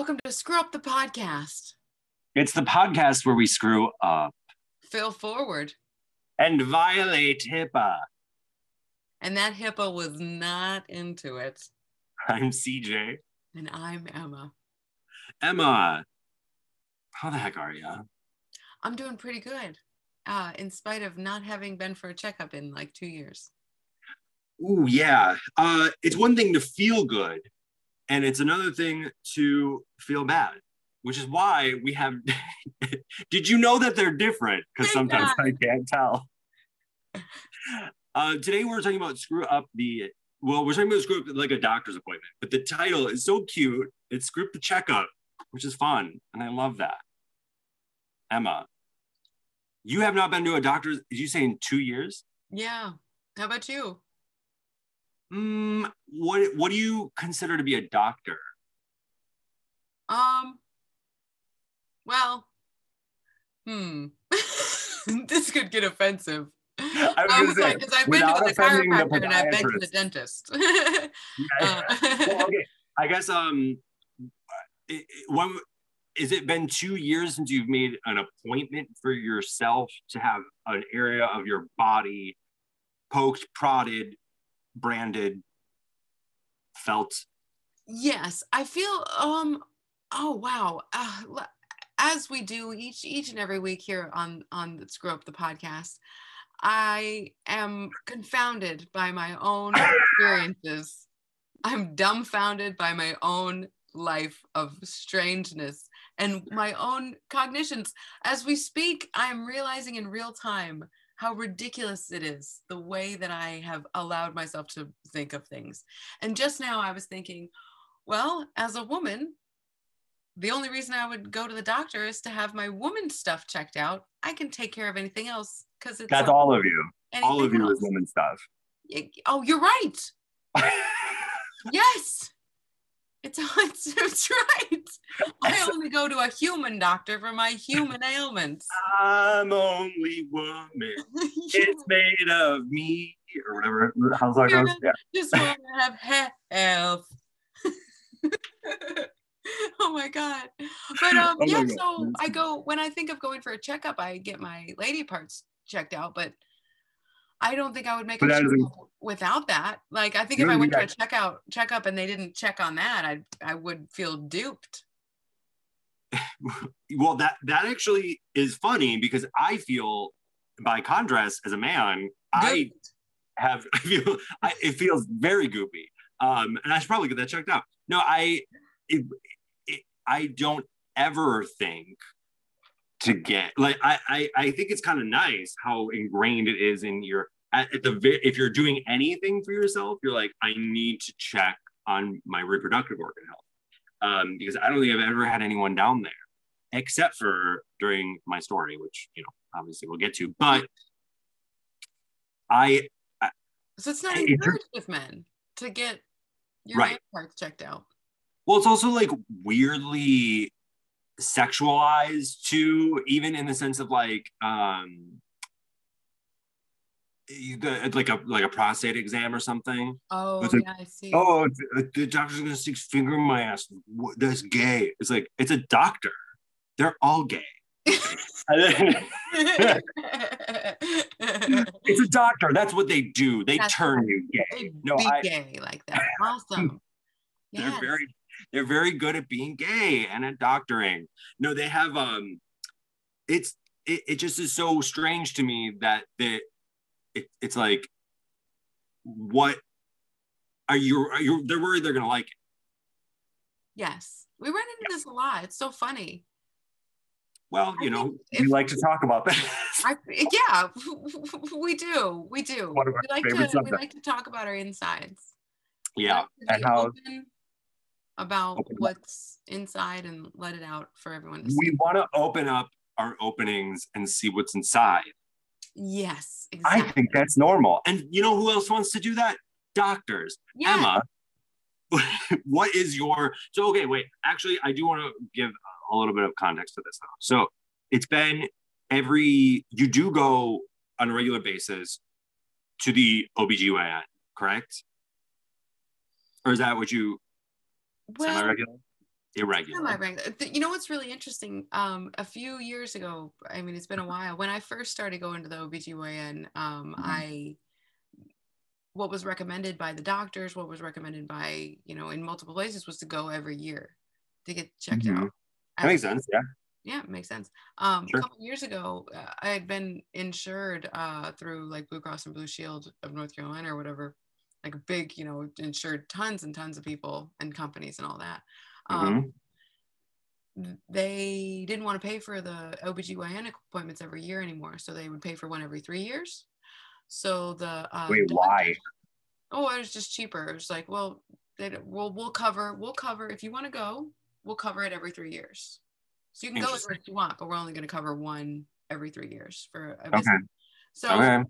Welcome to Screw Up the Podcast. It's the podcast where we screw up Phil forward. and violate HIPAA. And that hippo was not into it. I'm CJ. And I'm Emma. Emma, how the heck are you? I'm doing pretty good. Uh, in spite of not having been for a checkup in like two years. Ooh, yeah. Uh, it's one thing to feel good, and it's another thing to feel bad, which is why we have. Did you know that they're different? Because sometimes. I can't tell. Uh, today we're talking about screw up the. Well, we're talking about screw up like a doctor's appointment, but the title is so cute. It's screw up the checkup, which is fun, and I love that. Emma, you have not been to a doctor's. Did you say in two years? Yeah. How about you? Mm, what What do you consider to be a doctor? Um, well, hmm. this could get offensive. I was I gonna was say, like, because I've been to the offending the chiropractor and I've been to the dentist. Yeah. Uh, well, okay. I guess um, it, it- when is it been two years since you've made an appointment for yourself to have an area of your body poked, prodded, branded, felt? Yes, I feel um oh wow. Uh, as we do each each and every week here on on the Screw Up the podcast, I am confounded by my own experiences. I'm dumbfounded by my own life of strangeness and my own cognitions. As we speak, I'm realizing in real time how ridiculous it is the way that I have allowed myself to think of things. And just now I was thinking, well, as a woman, the only reason I would go to the doctor is to have my woman stuff checked out. I can take care of anything else because it's That's all of you. All of you is woman stuff. Oh, you're right. Yes. It's, it's, it's right. I only go to a human doctor for my human ailments. I'm only woman. It's made of me, or whatever. How's that goes? Yeah. just want to have health. oh my god! But um, Oh yeah. God. So I go when I think of going for a checkup, I get my lady parts checked out, but I don't think I would make But a that without that. Like I think You if I went to a checkout checkup and they didn't check on that, I I would feel duped. well that that actually is funny because i feel by contrast as a man i have i feel I, it feels very goopy um and i should probably get that checked out no i it, it, i don't ever think to get like i i, I think it's kind of nice how ingrained it is in your at, at the if you're doing anything for yourself you're like i need to check on my reproductive organ health um, because I don't think I've ever had anyone down there, except for during my story, which you know obviously we'll get to. But I So it's not it encouraged with men to get your Right. parts checked out. well, it's also like weirdly sexualized too, even in the sense of like um you got like a like a prostate exam or something. Oh It's like, yeah, I see. Oh, the, the doctor's gonna stick his finger in my ass. What, that's gay. It's like it's a doctor. They're all gay. it's a doctor. That's what they do. They That's turn you gay. They No, be I- gay like that. Awesome. They're Yes. very they're very good at being gay and at doctoring. No, they have um it's it, it just is so strange to me that the it, it's like what are you are you they're worried they're gonna like it. Yes. We run into this a lot. It's so funny. Well, I you know, think we like to talk about that. I, yeah, we do. We do. One of our we like favorite to we like to talk about our insides. Yeah. like and how- open about Open up. what's inside and let it out for everyone to see. We want to open up our openings and see what's inside. yes, I think that's normal. And you know who else wants to do that? Doctors. yeah. Emma, what is your so okay, wait. Actually, I do want to give a little bit of context to this though. So it's been every you do go on a regular basis to the OBGYN, correct? Or is that what you Well, semi-regular? irregular. Semi-regular. You know what's really interesting? Um, a few years ago, I mean, it's been a while. When I first started going to the OBGYN, um, Mhm. I what was recommended by the doctors, what was recommended by, you know, in multiple places was to go every year to get checked Mhm. out. That makes sense. Yeah. Yeah, it makes sense. Um, Sure. A couple years ago, uh, I had been insured uh, through like Blue Cross and Blue Shield of North Carolina or whatever, like a big, you know, insured tons and tons of people and companies and all that. Um, th- They didn't want to pay for the OBGYN appointments every year anymore, so they would pay for one every three years. So the uh, Wait, doctor- why? Oh, it was just cheaper. It was like, well, they we'll we'll cover we'll cover if you want to go, we'll cover it every three years. So you can go as much as you want, but we're only going to cover one every three years for a Okay. visit. So Okay.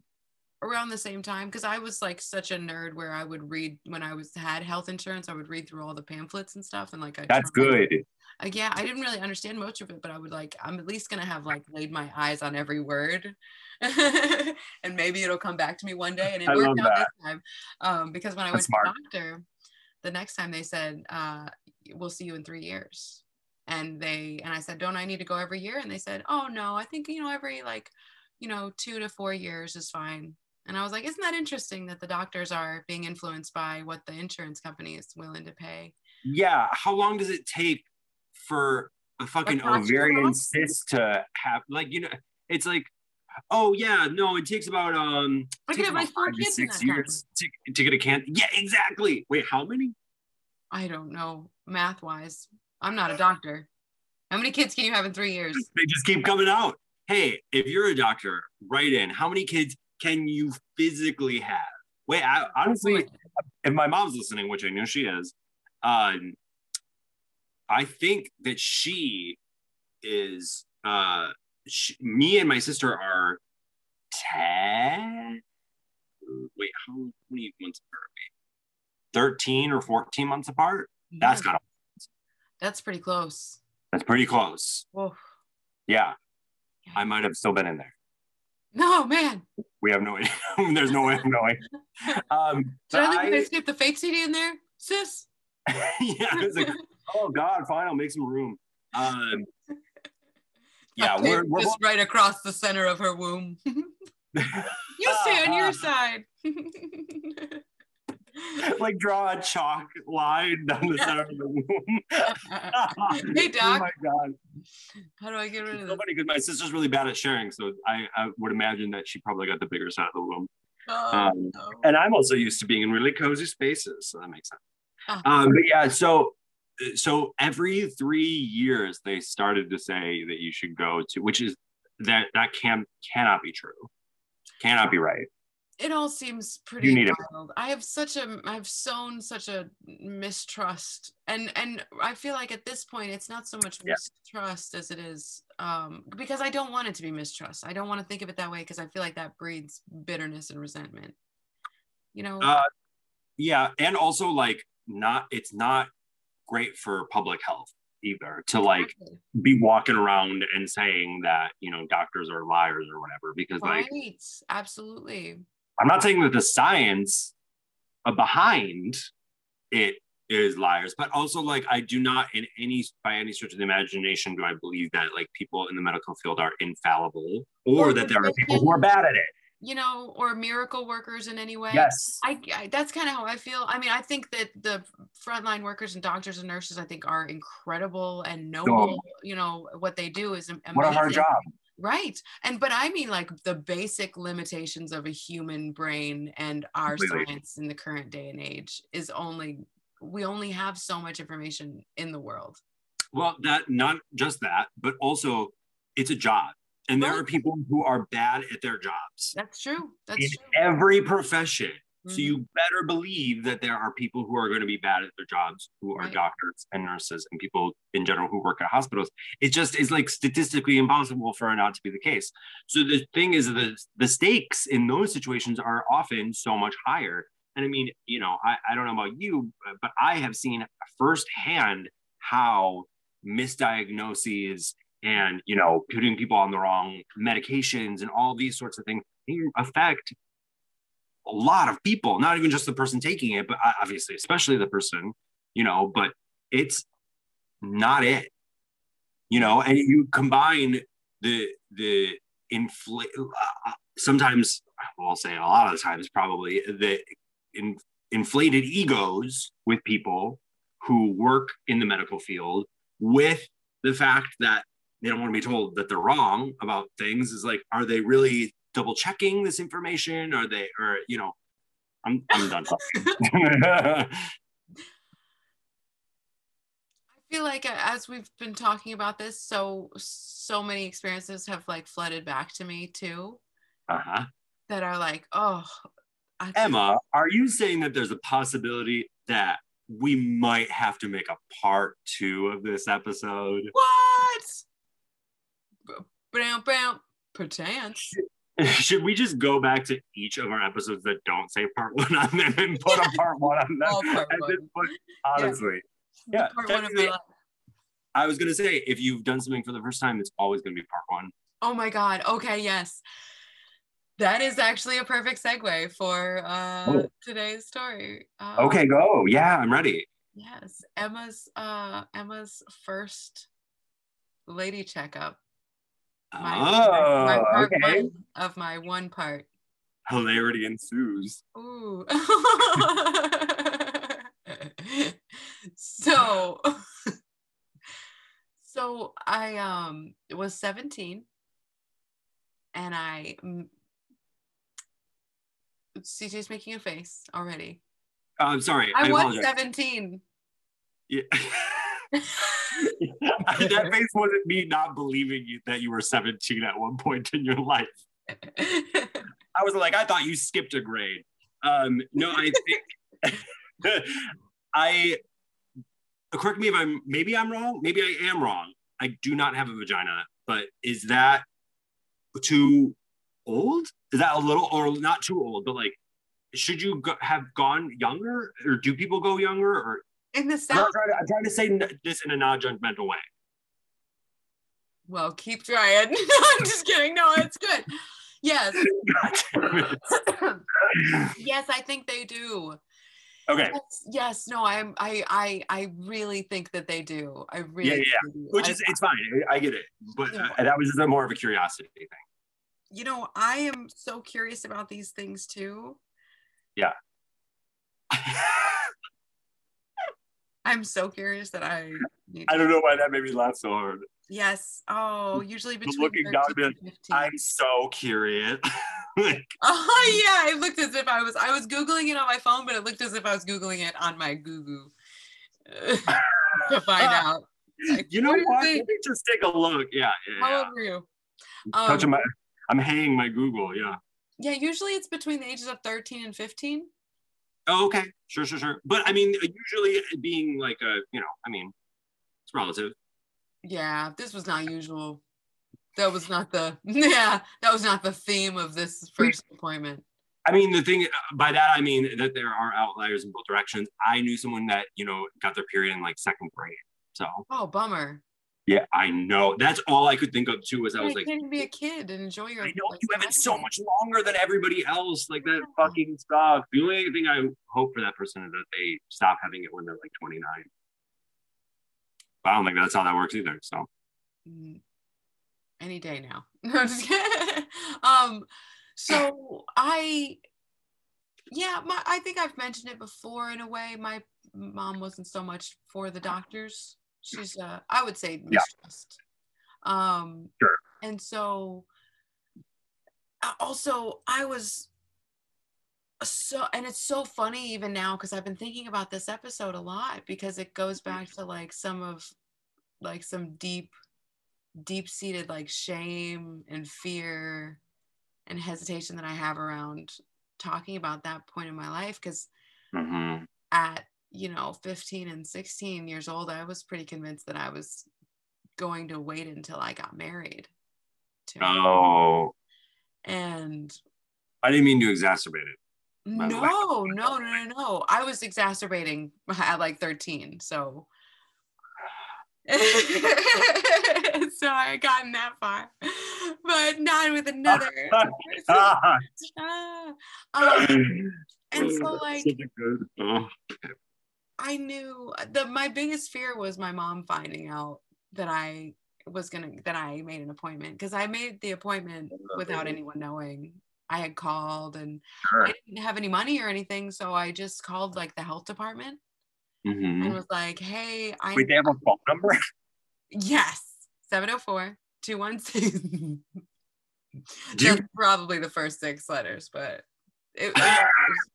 Around the same time, because I was like such a nerd where I would read when I was had health insurance, I would read through all the pamphlets and stuff, and like I That's good. uh, yeah, I didn't really understand much of it, but I would like, I'm at least gonna have like laid my eyes on every word, and maybe it'll come back to me one day. And it I worked out that. this time, um, because when I That's went smart. to the doctor, the next time they said, uh, "We'll see you in three years," and they and I said, "Don't I need to go every year?" And they said, "Oh no, I think you know every like, you know, two to four years is fine." And I was like, "Isn't that interesting that the doctors are being influenced by what the insurance company is willing to pay?" Yeah. How long does it take for a fucking ovarian cyst to have like you know? It's like, oh yeah, no, it takes about um I could takes have my about four five to kids six years to, to get a can. Yeah, exactly. Wait, how many? I don't know math wise. I'm not a doctor. How many kids can you have in three years? They just keep coming out. Hey, if you're a doctor, write in. How many kids can you physically have? Wait, I, honestly, if my mom's listening, which I know she is, um, I think that she is. Uh, she, me and my sister are ten. Wait, how many months apart are we? Thirteen or fourteen months apart. That's Yeah, kind of that's pretty close. that's pretty close. Whoa. Yeah, I might have still been in there. No man. We have no idea. There's no way of knowing. Um, Did I leave I- I skip the fake CD in there, sis? yeah, I was like, oh God, fine, I'll make some room. Um, yeah, Okay, we're, we're just right across the center of her womb. you stay on your side. like draw a chalk line down the center of the womb. Hey, Doc. Oh my God. How do I get rid of It's this? so funny because my sister's really bad at sharing, so I, I would imagine that she probably got the bigger side of the womb. Oh, Um, no. and I'm also used to being in really cozy spaces, so that makes sense. Ah. Um, but yeah, so so every three years they started to say that you should go to, which is that that can cannot be true, cannot be right. It all seems pretty wild. I have such a I've sown such a mistrust and and I feel like at this point it's not so much Yeah. mistrust as it is um because I don't want it to be mistrust. I don't want to think of it that way because I feel like that breeds bitterness and resentment. You know, Uh, yeah, and also like not it's not great for public health either to like exactly. be walking around and saying that you know doctors are liars or whatever because like right. Absolutely. I'm not saying that the science uh, behind it is liars, but also like I do not in any by any stretch of the imagination do I believe that like people in the medical field are infallible or Or that there are people who are bad at it. You know, or miracle workers in any way. Yes. I, I that's kind of how I feel. I mean, I think that the frontline workers and doctors and nurses, I think, are incredible and noble. You know what they do is am- What a hard job. Right? And but I mean, like the basic limitations of a human brain and our science in the current day and age is only we only have so much information in the world. Well, that not just that, but also it's a job. And there Right. are people who are bad at their jobs That's true. That's in true. every profession. So Mhm. you better believe that there are people who are going to be bad at their jobs, who are Right. doctors and nurses and people in general who work at hospitals. It just is like statistically impossible for it not to be the case. So the thing is the the stakes in those situations are often so much higher. And I mean, you know, I, I don't know about you, but I have seen firsthand how misdiagnoses and you know putting people on the wrong medications and all these sorts of things affect a lot of people not even just the person taking it but obviously especially the person you know but it's not it. You know, and you combine the the inflate. Uh, sometimes, well, I'll say a lot of times, probably the in, inflated egos with people who work in the medical field with the fact that they don't want to be told that they're wrong about things is like are they really double checking this information are they or you know i'm, I'm done talking. i feel like as we've been talking about this so so many experiences have like flooded back to me too uh-huh that are like oh emma are you saying that there's a possibility that we might have to make a part two of this episode. What? Bam, bam, perchance. Should we just go back to each of our episodes that don't say part one on them and put a part one on them? Oh, part one. Point, honestly, yeah. yeah I was gonna say, if you've done something for the first time, it's always gonna be part one. Oh my god. Okay. Yes. That is actually a perfect segue for uh, oh. today's story. Um, okay, go. Yeah, I'm ready. Yes, Emma's uh, Emma's first lady checkup. My, oh, my part okay. one of my one part. Hilarity ensues. Ooh. so, so I um was 17 and I CJ's making a face already. Oh, I'm sorry. I, I was apologize. 17. Yeah. that face wasn't me not believing you that you were 17 at one point in your life. I was like, I thought you skipped a grade. Um, no, I think I correct me if I'm maybe I'm wrong. Maybe I am wrong. I do not have a vagina, but is that too old? Is that a little or not too old, but like, should you go, have gone younger, or do people go younger, or in the south? I'm trying to, I'm trying to say this in a non-judgmental way. Well, keep trying. I'm just kidding. No, it's good. Yes. yes, I think they do. Okay. Yes, yes, no, I'm I I I really think that they do. I really Yeah, yeah. Do. Which is I, it's fine. I get it. But uh, that was just more of a curiosity thing you know, I am so curious about these things too. Yeah. I'm so curious that I. I don't know why that made me laugh so hard. Yes. Oh, usually between looking down like, I'm so curious. like, oh yeah, it looked as if I was I was googling it on my phone, but it looked as if I was googling it on my Google to find out. Like, you know what? what? Let me just take a look. Yeah. yeah How yeah. old are you? Um, my I'm hanging my Google. Yeah. Yeah, usually it's between the ages of 13 and 15. Oh, okay. Sure, sure, sure. But I mean, usually being like a, you know, I mean, it's relative. Yeah, this was not usual. That was not the, yeah, that was not the theme of this first appointment. I mean, the thing by that, I mean that there are outliers in both directions. I knew someone that, you know, got their period in like second grade. So, oh, bummer. Yeah, I know. That's all I could think of too. Was I was like, can't be a kid and enjoy your. I know you have it so much longer than everybody else. Like that fucking stuff. The only thing I hope for that person is that they stop having it when they're like 29. But I don't think that's how that works either. So. Mm, any day now. No, just kidding. um, so I, yeah, my I think I've mentioned it before in a way. My mom wasn't so much for the doctors she's uh i would say mistrust yeah. um sure. and so also i was so and it's so funny even now because i've been thinking about this episode a lot because it goes back to like some of like some deep deep seated like shame and fear and hesitation that i have around talking about that point in my life because mm-hmm. at you know 15 and 16 years old i was pretty convinced that i was going to wait until i got married to oh. And i didn't mean to exacerbate it. No no no no no. I was exacerbating at like 13 so. So I gotten that far, but not with another. um, and so like, oh. I knew the my biggest fear was my mom finding out that I was gonna that I made an appointment because I made the appointment without anyone knowing. I had called and Sure. I didn't have any money or anything, so I just called like the health department Mhm. and was like, "Hey, I Wait, they have a phone number? yes, 704 216." Do you- That's probably the first six letters, but it, ah!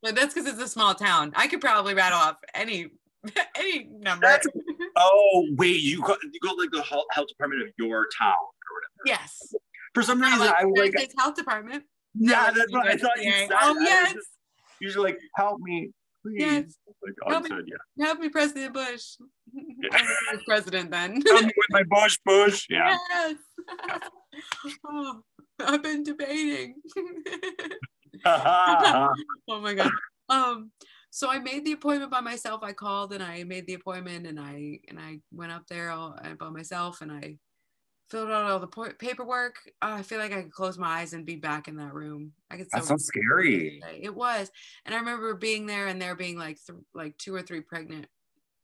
but that's because it's a small town. I could probably rattle off any any number. That's- Oh, wait, you got you got like the health department of your town or whatever. yes. For some reason, like I was like, health department. yeah, that's what I thought you said. Oh I yes. just Usually, like, help me, please. Yes. Like, oh, Help me. said, yeah. Help me, President Bush. I was president then. Help me with my bush, bush. Yeah. Yes. oh, I've been debating. oh my god. Um, so I made the appointment by myself. I called and I made the appointment and I and I went up there all uh, by myself and I filled out all the po- paperwork. Uh, I feel like I could close my eyes and be back in that room. I could. That's so scary. It was, and I remember being there and there being like th- like two or three pregnant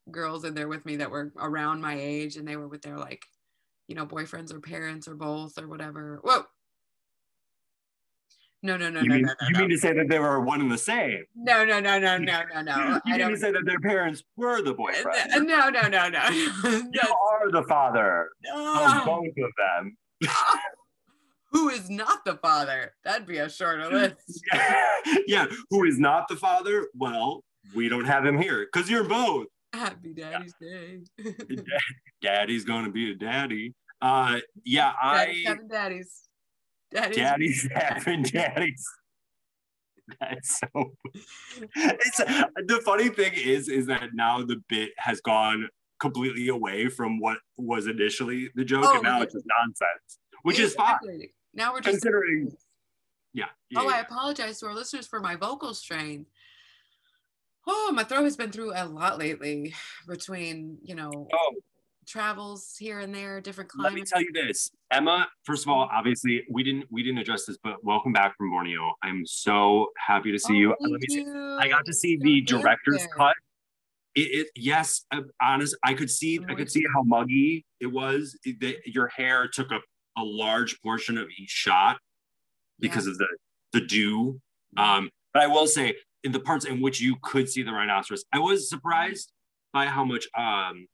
girls in there with me that were around my age, and they were with their like, you know, boyfriends or parents or both or whatever. Whoa. No, no, no, You no, mean no, no, you no. mean to say that they were one and the same? no, no, no, no, no, no, no. You I mean to say that their parents were the boyfriend? No, no, no, no. You are the father of both of them. Who is not the father? That'd be a shorter list. yeah, who is not the father? Well, we don't have him here because you're both. Happy Daddy's Day. Daddy's gonna be a daddy. Uh, yeah, Daddy's I having daddies. Daddies. daddy's having daddies. That's so. It's the funny thing is, is that now the bit has gone completely away from what was initially the joke, Oh, and now yeah. it's just nonsense, which is fine. Now we're just considering. Yeah. yeah, Oh, I apologize to our listeners for my vocal strain. Oh, my throat has been through a lot lately between, you know, Oh, travels here and there, different climates. let me tell you this, Emma. First of all, obviously we didn't we didn't address this, but welcome back from Borneo. I'm so happy to see Oh, you. Let me see. I got to see the director's cut. It, it yes, uh, honest. I could see I could see how muggy it was. It- the, your hair took up a large portion of each shot because of the the dew. Um, but I will say, in the parts in which you could see the rhinoceros, I was surprised by how much um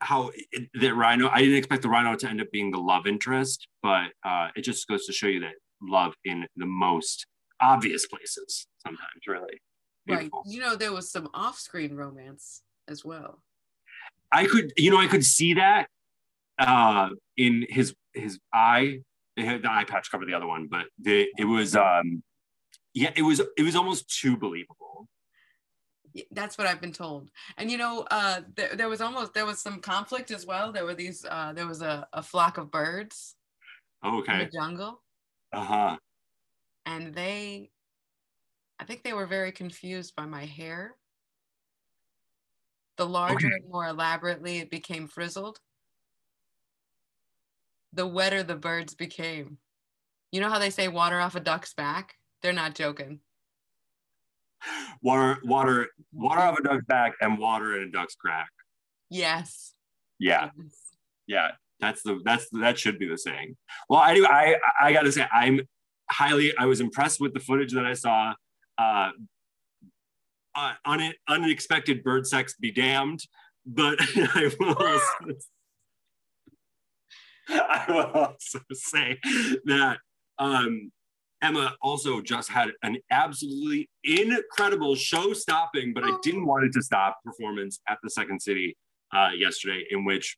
how it, the rhino. I didn't expect the rhino to end up being the love interest, but uh, it just goes to show you that love in the most obvious places sometimes really. Right. You know, there was some off screen romance as well. I could, you know, I could see that uh, in his his eye. The eye patch covered the other one, but the, it was, um, yeah, it was it was almost too believable. That's what I've been told. And you know, uh, there, there was almost there was some conflict as well. There were these uh, there was a, a flock of birds in Okay. the jungle, Uh huh. and they, I think they were very confused by my hair. The larger and more elaborately it became frizzled, the wetter the birds became. You know how they say water off a duck's back? They're not joking. Water, water, water off a duck's back and water in a duck's crack. Yes. Yeah, Yes. yeah. That's the that's that should be the saying. Well, I do. I I got to say, I'm highly. I was impressed with the footage that I saw. Uh, uh, un, unexpected bird sex be damned, but I will. also, I will also say that um, Emma also just had an absolutely incredible show-stopping, but I didn't want it to stop performance at the Second City uh, yesterday, in which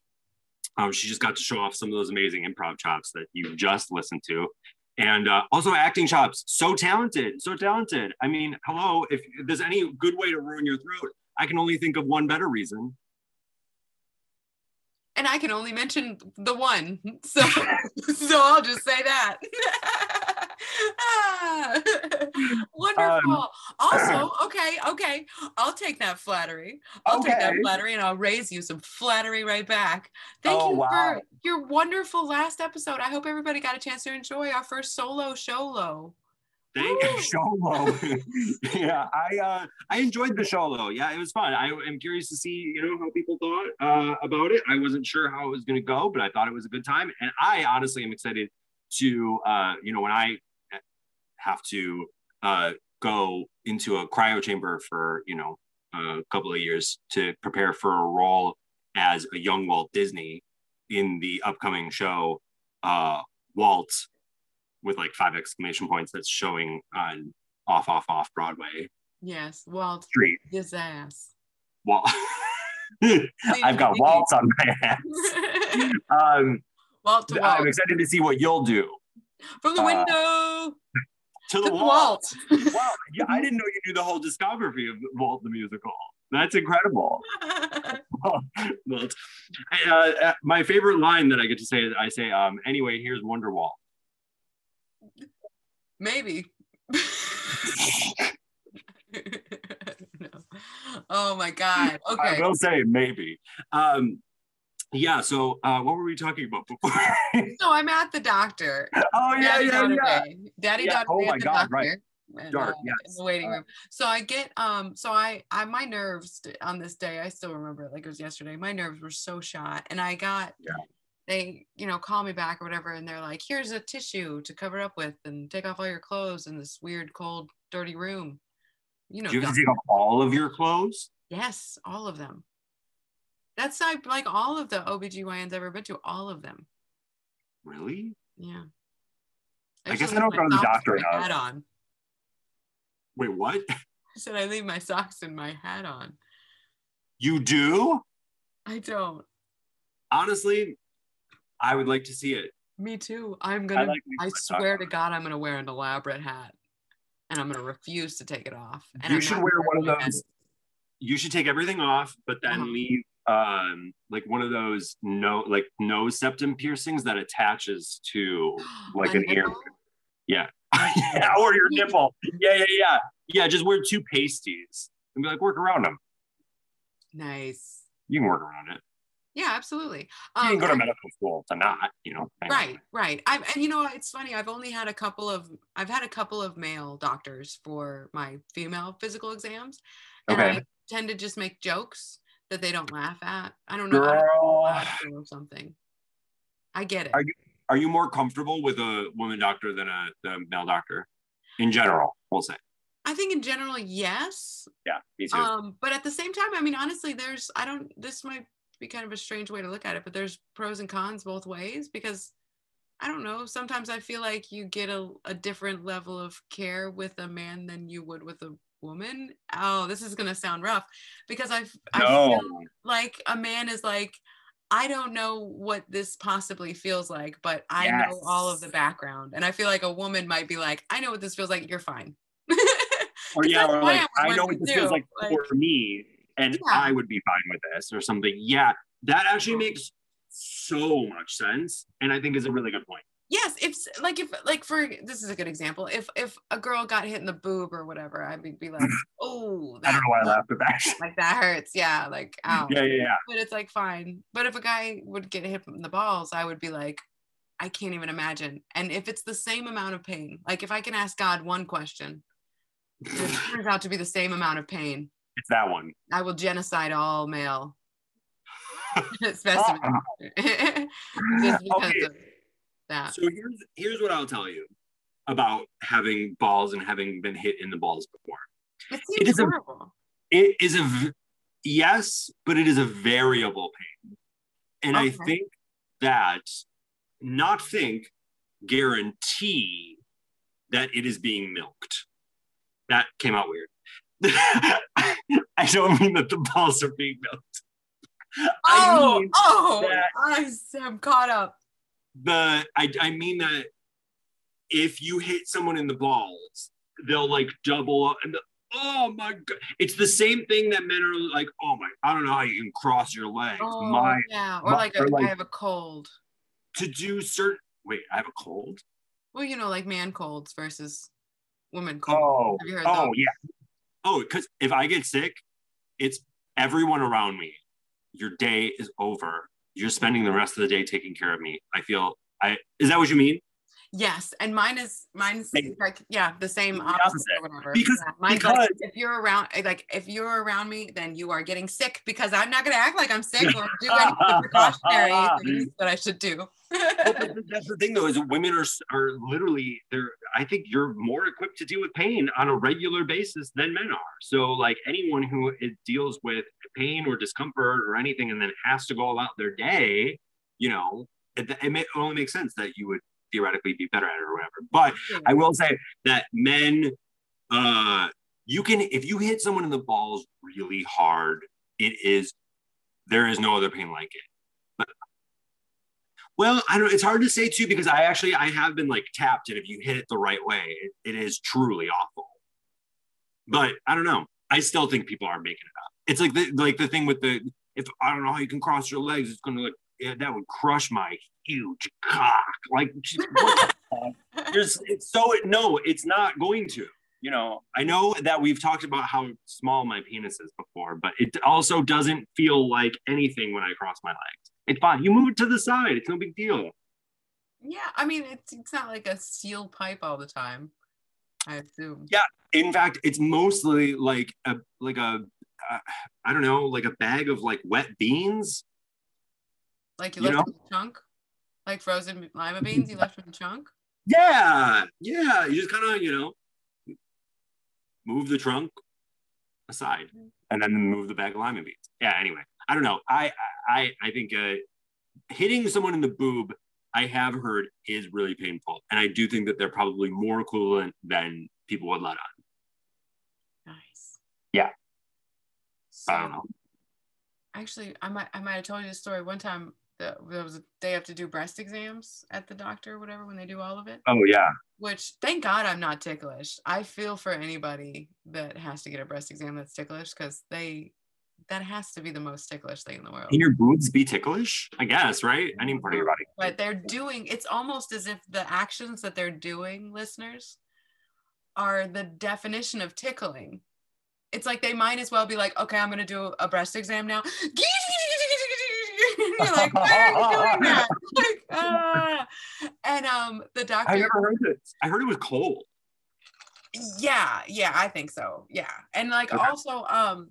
um, she just got to show off some of those amazing improv chops that you just listened to. And uh, also acting chops. So talented, so talented. I mean, hello, if there's any good way to ruin your throat, I can only think of one better reason. And I can only mention the one. So so I'll just say that. Ah, Wonderful. also, okay, okay. I'll take that flattery. I'll take that flattery and I'll raise you some flattery right back. Thank Oh, you wow. for your wonderful last episode. I hope everybody got a chance to enjoy our first solo show low. Thank you, Sholo. yeah, I uh, I enjoyed the Sholo. Yeah, it was fun. I am curious to see you know how people thought uh, about it. I wasn't sure how it was going to go, but I thought it was a good time, and I honestly am excited to uh, you know when I have to uh, go into a cryo chamber for you know a couple of years to prepare for a role as a young Walt Disney in the upcoming show uh, Walt with like five exclamation points that's showing on off off off Broadway. Yes, Walt Street. His ass. Walt. I've got Walt's on my ass. um, Walt Walt. I'm excited to see what you'll do. From the uh, window To the Walt. Walt. wow, yeah, I didn't know you knew the whole discography of Walt the musical. That's incredible. Walt. Uh, uh, my favorite line that I get to say is I say, um, anyway, here's Wonderwall. Maybe. no. Oh my God. Okay. I will say maybe. Um, yeah. So, uh, what were we talking about before? So I'm at the doctor. oh yeah, Daddy yeah, yeah. day. Daddy Yeah. a Oh my the God, doctor. right. and, Dark, uh, yes. in the waiting room. So I get um so I I my nerves on this day, I still remember it like it was yesterday. My nerves were so shot and I got Yeah. they, you know, call me back or whatever and they're like, "Here's a tissue to cover up with and take off all your clothes in this weird cold dirty room." You know, you have to take off all of your clothes? yes, all of them. That's like like all of the OBGYNs I've ever been to, all of them. Really? Yeah. I just guess I don't go to the doctor enough. Hat on. Wait, what? I said I leave my socks and my hat on. You do? I don't. Honestly, I would like to see it. Me too. I'm gonna. like I, my socks swear to God, I'm gonna wear an elaborate hat, and I'm gonna refuse to take it off. And you I'm should wear one of those. You should take everything off, but then Uh-huh. leave um like one of those no like nose septum piercings that attaches to like an ear. Yeah. yeah, or your nipple. Yeah, yeah, yeah. Yeah, just wear two pasties and be like, work around them. Nice. You can work around it. Yeah, absolutely. You Um, can go to I- medical school to not, you know. anyway. right, right. I and you know it's funny. I've only had a couple of. I've had a couple of male doctors for my female physical exams, and Okay. I tend to just make jokes that they don't laugh at. I don't know. I don't know or something. I get it. Are are you more comfortable with a woman doctor than a the male doctor? In general, we'll say. I think in general, yes. Yeah, me too. Um, but at the same time, I mean, honestly, there's I don't this might be kind of a strange way to look at it, but there's pros and cons both ways because I don't know. Sometimes I feel like you get a, a different level of care with a man than you would with a woman. Oh, this is gonna sound rough because I've I no. feel like a man is like, I don't know what this possibly feels like, but I know all of the background. And I feel like a woman might be like, I know what this feels like, you're fine. or yeah, or like I know what this feels like, like- for me, and Yeah. I would be fine with this or something. Yeah, that actually makes so much sense, and I think is a really good point. Yes if like if like for this is a good example if if a girl got hit in the boob or whatever i'd be, be like mm-hmm. oh I don't know why I laughed at that. like that hurts yeah like ow yeah, yeah, yeah. but it's like fine but if a guy would get hit in the balls i would be like i can't even imagine and if it's the same amount of pain like if i can ask god one question it turns out to be the same amount of pain It's that one. i will genocide all male specimens just because Okay. of that So here's here's what I'll tell you about having balls and having been hit in the balls before. it It seems a- horrible It is a yes, but it is a variable pain, and I think that not think guarantee that it is being milked. That came out weird. I don't mean that the balls are being milked. I oh, oh, that- I am caught up. The I, I mean that if you hit someone in the balls, they'll like double up and the, oh my god, it's the same thing that men are like, oh my, I don't know how you can cross your legs. Oh, my yeah, or my- like, a, or like- I have a cold. to do certain. Wait, I have a cold. Well, you know, like man colds versus woman oh, colds. Oh, Have you heard oh those? yeah. Oh, because if I get sick, it's everyone around me. Your day is over. You're spending the rest of the day taking care of me. I feel. I is that what you mean? Yes, and mine is mine's Same. like yeah, the same opposite, or whatever. Because- yeah, mine's like, if you're around, eh, like if you're around me, then you are getting sick because I'm not gonna act like I'm sick or do any of the precautionary things that I should do. That's the thing though is women are are literally they're i think you're more equipped to deal with pain on a regular basis than men are so like anyone who is, deals with pain or discomfort or anything and then has to go about their day you know it, it may, only makes sense that you would theoretically be better at it or whatever but i will say that men uh you can if you hit someone in the balls really hard it is there is no other pain like it But, well, I don't. It's hard to say too because I actually I have been like tapped, and if you hit it the right way, it, it is truly awful. But I don't know. I still think people are making it up. It's like the like the thing with the if I don't know how you can cross your legs, it's gonna like that would crush my huge cock. Like just- what the fuck? There's it's so it no, it's not going to. You know, I know that we've talked about how small my penis is before, but it also doesn't feel like anything when I cross my legs. It's fine. You move it to the side. It's no big deal. yeah, I mean it's it's not like a sealed pipe all the time. I assume. Yeah. In fact, it's mostly like a like a uh, I don't know, like a bag of like wet beans. Like you You left a chunk, like frozen lima beans. You left in a chunk. Yeah, yeah. You just kind of you know move the trunk aside and then move the bag of lima beans. Yeah. Anyway, I don't know. I I I think uh, hitting someone in the boob. I have heard is really painful, and I do think that they're probably more equivalent than people would let on. Nice. Yeah. So, I don't know. Actually, I might I might have told you the story one time. That there was a, they have to do breast exams at the doctor or whatever when they do all of it. Oh yeah. Which thank God I'm not ticklish. I feel for anybody that has to get a breast exam that's ticklish because they that has to be the most ticklish thing in the world. Can your boobs be ticklish? I guess, right? Any part of your body. But they're doing it's almost as if the actions that they're doing, listeners, are the definition of tickling. It's like they might as well be like, okay, I'm gonna do a breast exam now. You're like, why are you doing that? Like, ah. And um, the doctor. I never heard it. I heard it was cold. yeah yeah i think so yeah and like Okay. also um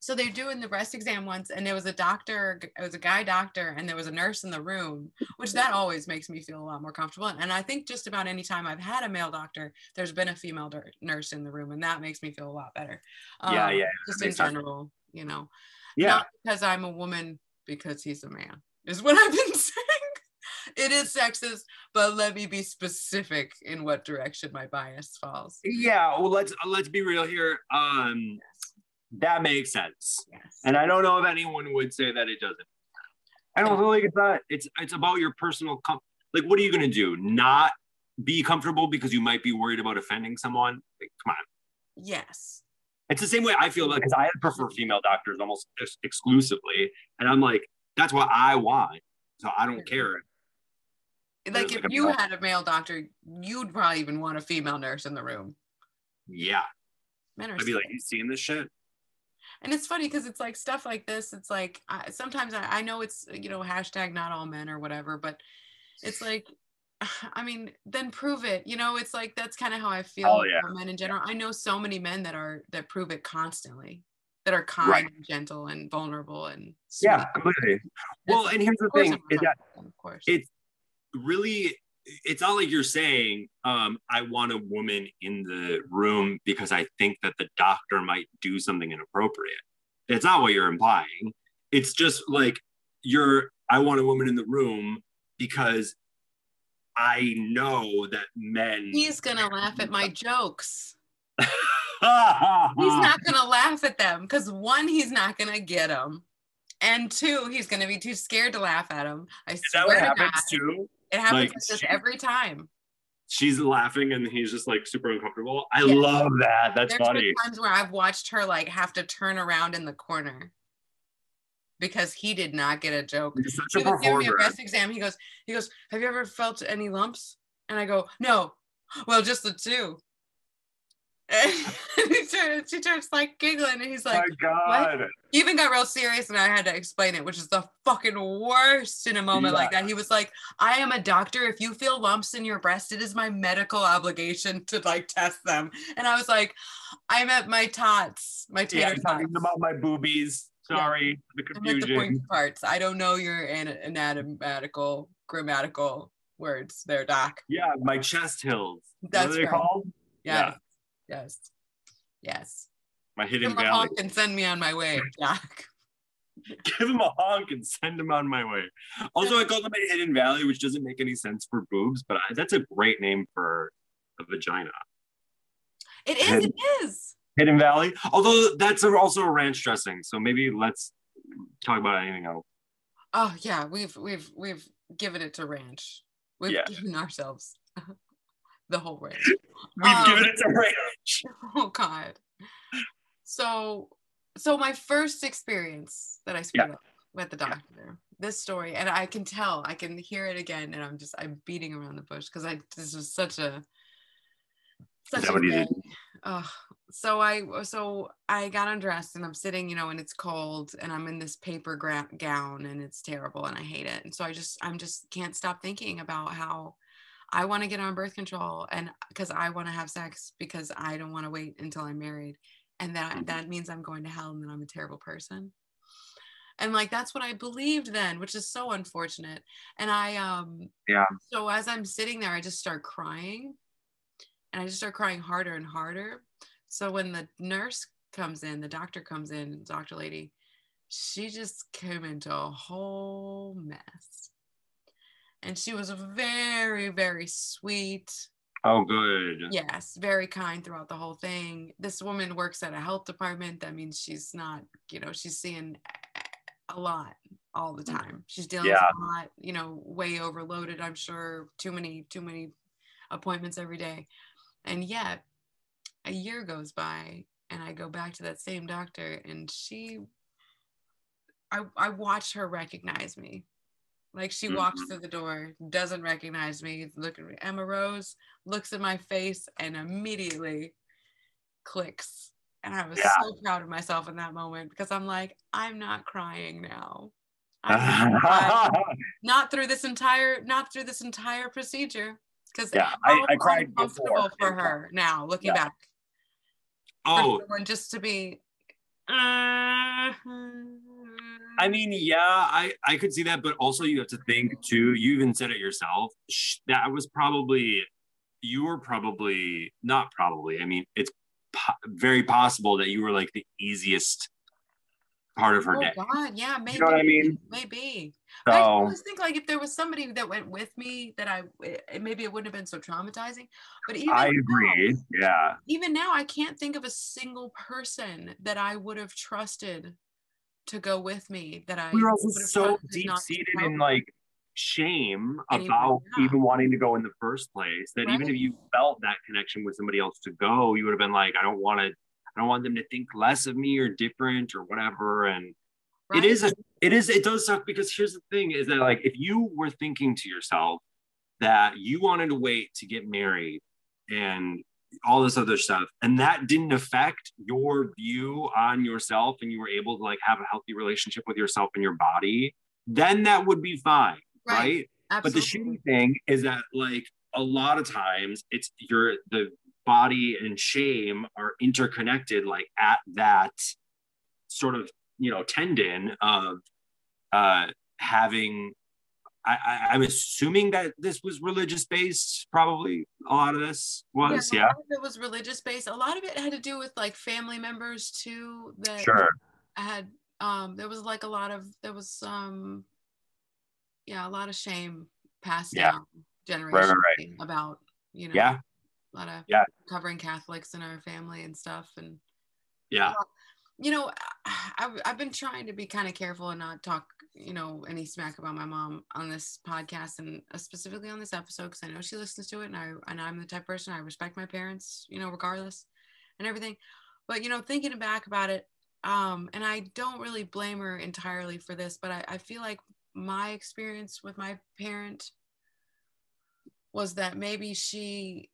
so they're doing the breast exam once and there was a doctor it was a guy doctor and there was a nurse in the room which that always makes me feel a lot more comfortable and i think just about any time i've had a male doctor there's been a female nurse in the room and that makes me feel a lot better Yeah, Um, yeah, just that in general you know Yeah. not because i'm a woman because he's a man is what i've been saying it is sexist but let me be specific in what direction my bias falls Yeah. Well, let's let's be real here. Um, that makes sense. yes And I don't know if anyone would say that it doesn't. I don't feel like it's not. It's it's about your personal com- like. What are you gonna do? Not be comfortable because you might be worried about offending someone. Like, come on. yes It's the same way I feel because I prefer female doctors almost ex- exclusively, and I'm like, that's what I want. So I don't care. like if like you male- had a male doctor, you'd probably even want a female nurse in the room. Yeah. Men are I'd be like, you seeing this shit? and it's funny because it's like stuff like this. It's like I, sometimes I, I know it's you know hashtag not all men or whatever, but it's like. I mean, then prove it. You know, it's like that's kind of how I feel Oh, yeah. about men in general. I know so many men that are that prove it constantly, that are kind Right. and gentle and vulnerable and Yeah, completely. Well, and here's the thing is that of course. it- really it's not like you're saying um, i want a woman in the room because i think that the doctor might do something inappropriate it's not what you're implying it's just like you're i want a woman in the room because i know that men He's gonna laugh at my jokes. He's not gonna laugh at them because one, he's not gonna get them, and two, he's gonna be too scared to laugh at them. I is swear that what to happens God, too it happens Like, this she- every time. she's laughing and he's just like super uncomfortable i Yeah. love that that's There's funny times where I've watched her like have to turn around in the corner because he did not get a joke. He was giving me a breast exam. He goes, he goes, have you ever felt any lumps? And I go, no. Well, just the two. And he turns, she turns like giggling, and he's like, My God. he even got real serious, and I had to explain it, which is the fucking worst in a moment like that. He was like, "I am a doctor. If you feel lumps in your breast, it is my medical obligation to like test them." And I was like, "I'm at my tots, my Yeah, tater I'm tots." talking about my boobies. Sorry, the I'm the confusion. pointy parts. I don't know your an- anatomical, grammatical words there, Doc. Yeah, my chest hills. That's what are they right. called? Yes. Yes. Yes. My Give hidden him a valley. honk and send me on my way, Doc. Give him a honk and send him on my way. Also, I call them a hidden valley, which doesn't make any sense for boobs, but I, that's a great name for a vagina. It is. It is. Hidden Valley. Although that's a- also a ranch dressing, so maybe let's talk about anything else. Oh yeah, we've we've we've given it to ranch. We've Yeah. given ourselves the whole ranch. We've Um, given it to ranch. Oh God. So so my first experience that I screwed up with the doctor, this story, and I can tell, I can hear it again, and I'm just I'm beating around the bush because I this was such a such a what you did? day. Ugh. so I so I got undressed and I'm sitting, you know, and it's cold and I'm in this paper gra- gown and it's terrible and I hate it. And so I just I'm just can't stop thinking about how I want to get on birth control and because I want to have sex because I don't want to wait until I'm married and that that means I'm going to hell and that I'm a terrible person. And like that's what I believed then, which is so unfortunate. And I um Yeah. so as I'm sitting there, I just start crying and I just start crying harder and harder. So when the nurse comes in, the doctor comes in, doctor lady, she just came into a whole mess. And she was very, very sweet. Oh, good. Yes, very kind throughout the whole thing. This woman works at a health department. That means she's not, you know, she's seeing a lot all the mm-hmm. time. She's dealing Yeah. with a lot, you know, way overloaded, I'm sure. Too many, too many appointments every day. And yet a year goes by and I go back to that same doctor and she I I watched her recognize me. Like she walks Mhm. through the door, doesn't recognize me, look at me. Emma Rose looks at my face and immediately clicks. And I was Yeah. so proud of myself in that moment because I'm like, I'm not crying now. Not. Not through this entire, not through this entire procedure. Because Yeah, I- I cried before. for her now, looking Yeah. back. Oh, For someone just to be. uh, I mean, yeah, I I could see that, but also you have to think too. You even said it yourself. sh- That was probably you were probably not probably. I mean, it's po- very possible that you were like the easiest part of her oh day. God, yeah, maybe. You know what I mean? Maybe. I always think like if there was somebody that went with me that I it, maybe it wouldn't have been so traumatizing. But even I now- agree. Yeah, even now I can't think of a single person that I would have trusted to go with me that I we were also so deep seated in like shame about yeah. even wanting to go in the first place. That even if you felt that connection with somebody else to go, you would have been like, I don't want to. I don't want them to think less of me or different or whatever. And right? it is a, it is it does suck because here's the thing is that like if you were thinking to yourself that you wanted to wait to get married and all this other stuff and that didn't affect your view on yourself and you were able to like have a healthy relationship with yourself and your body then that would be fine right, but the shitty thing is that like a lot of times it's your the body and shame are interconnected like at that sort of you know tendon of uh having I, I i'm assuming that this was religious based probably a lot of this was yeah, of it was religious based. A lot of it had to do with like family members too that sure had um there was like a lot of there was um yeah a lot of shame passed Yeah. down generationally right, right. about you know yeah a lot of Yeah. covering Catholics in our family and stuff and yeah you know I've, I've been trying to be kind of careful and not talk you know any smack about my mom on this podcast and uh, specifically on this episode because I know she listens to it and I and I'm the type of person I respect my parents you know regardless and everything. But you know thinking back about it um and I don't really blame her entirely for this but I, I feel like my experience with my parent was that maybe she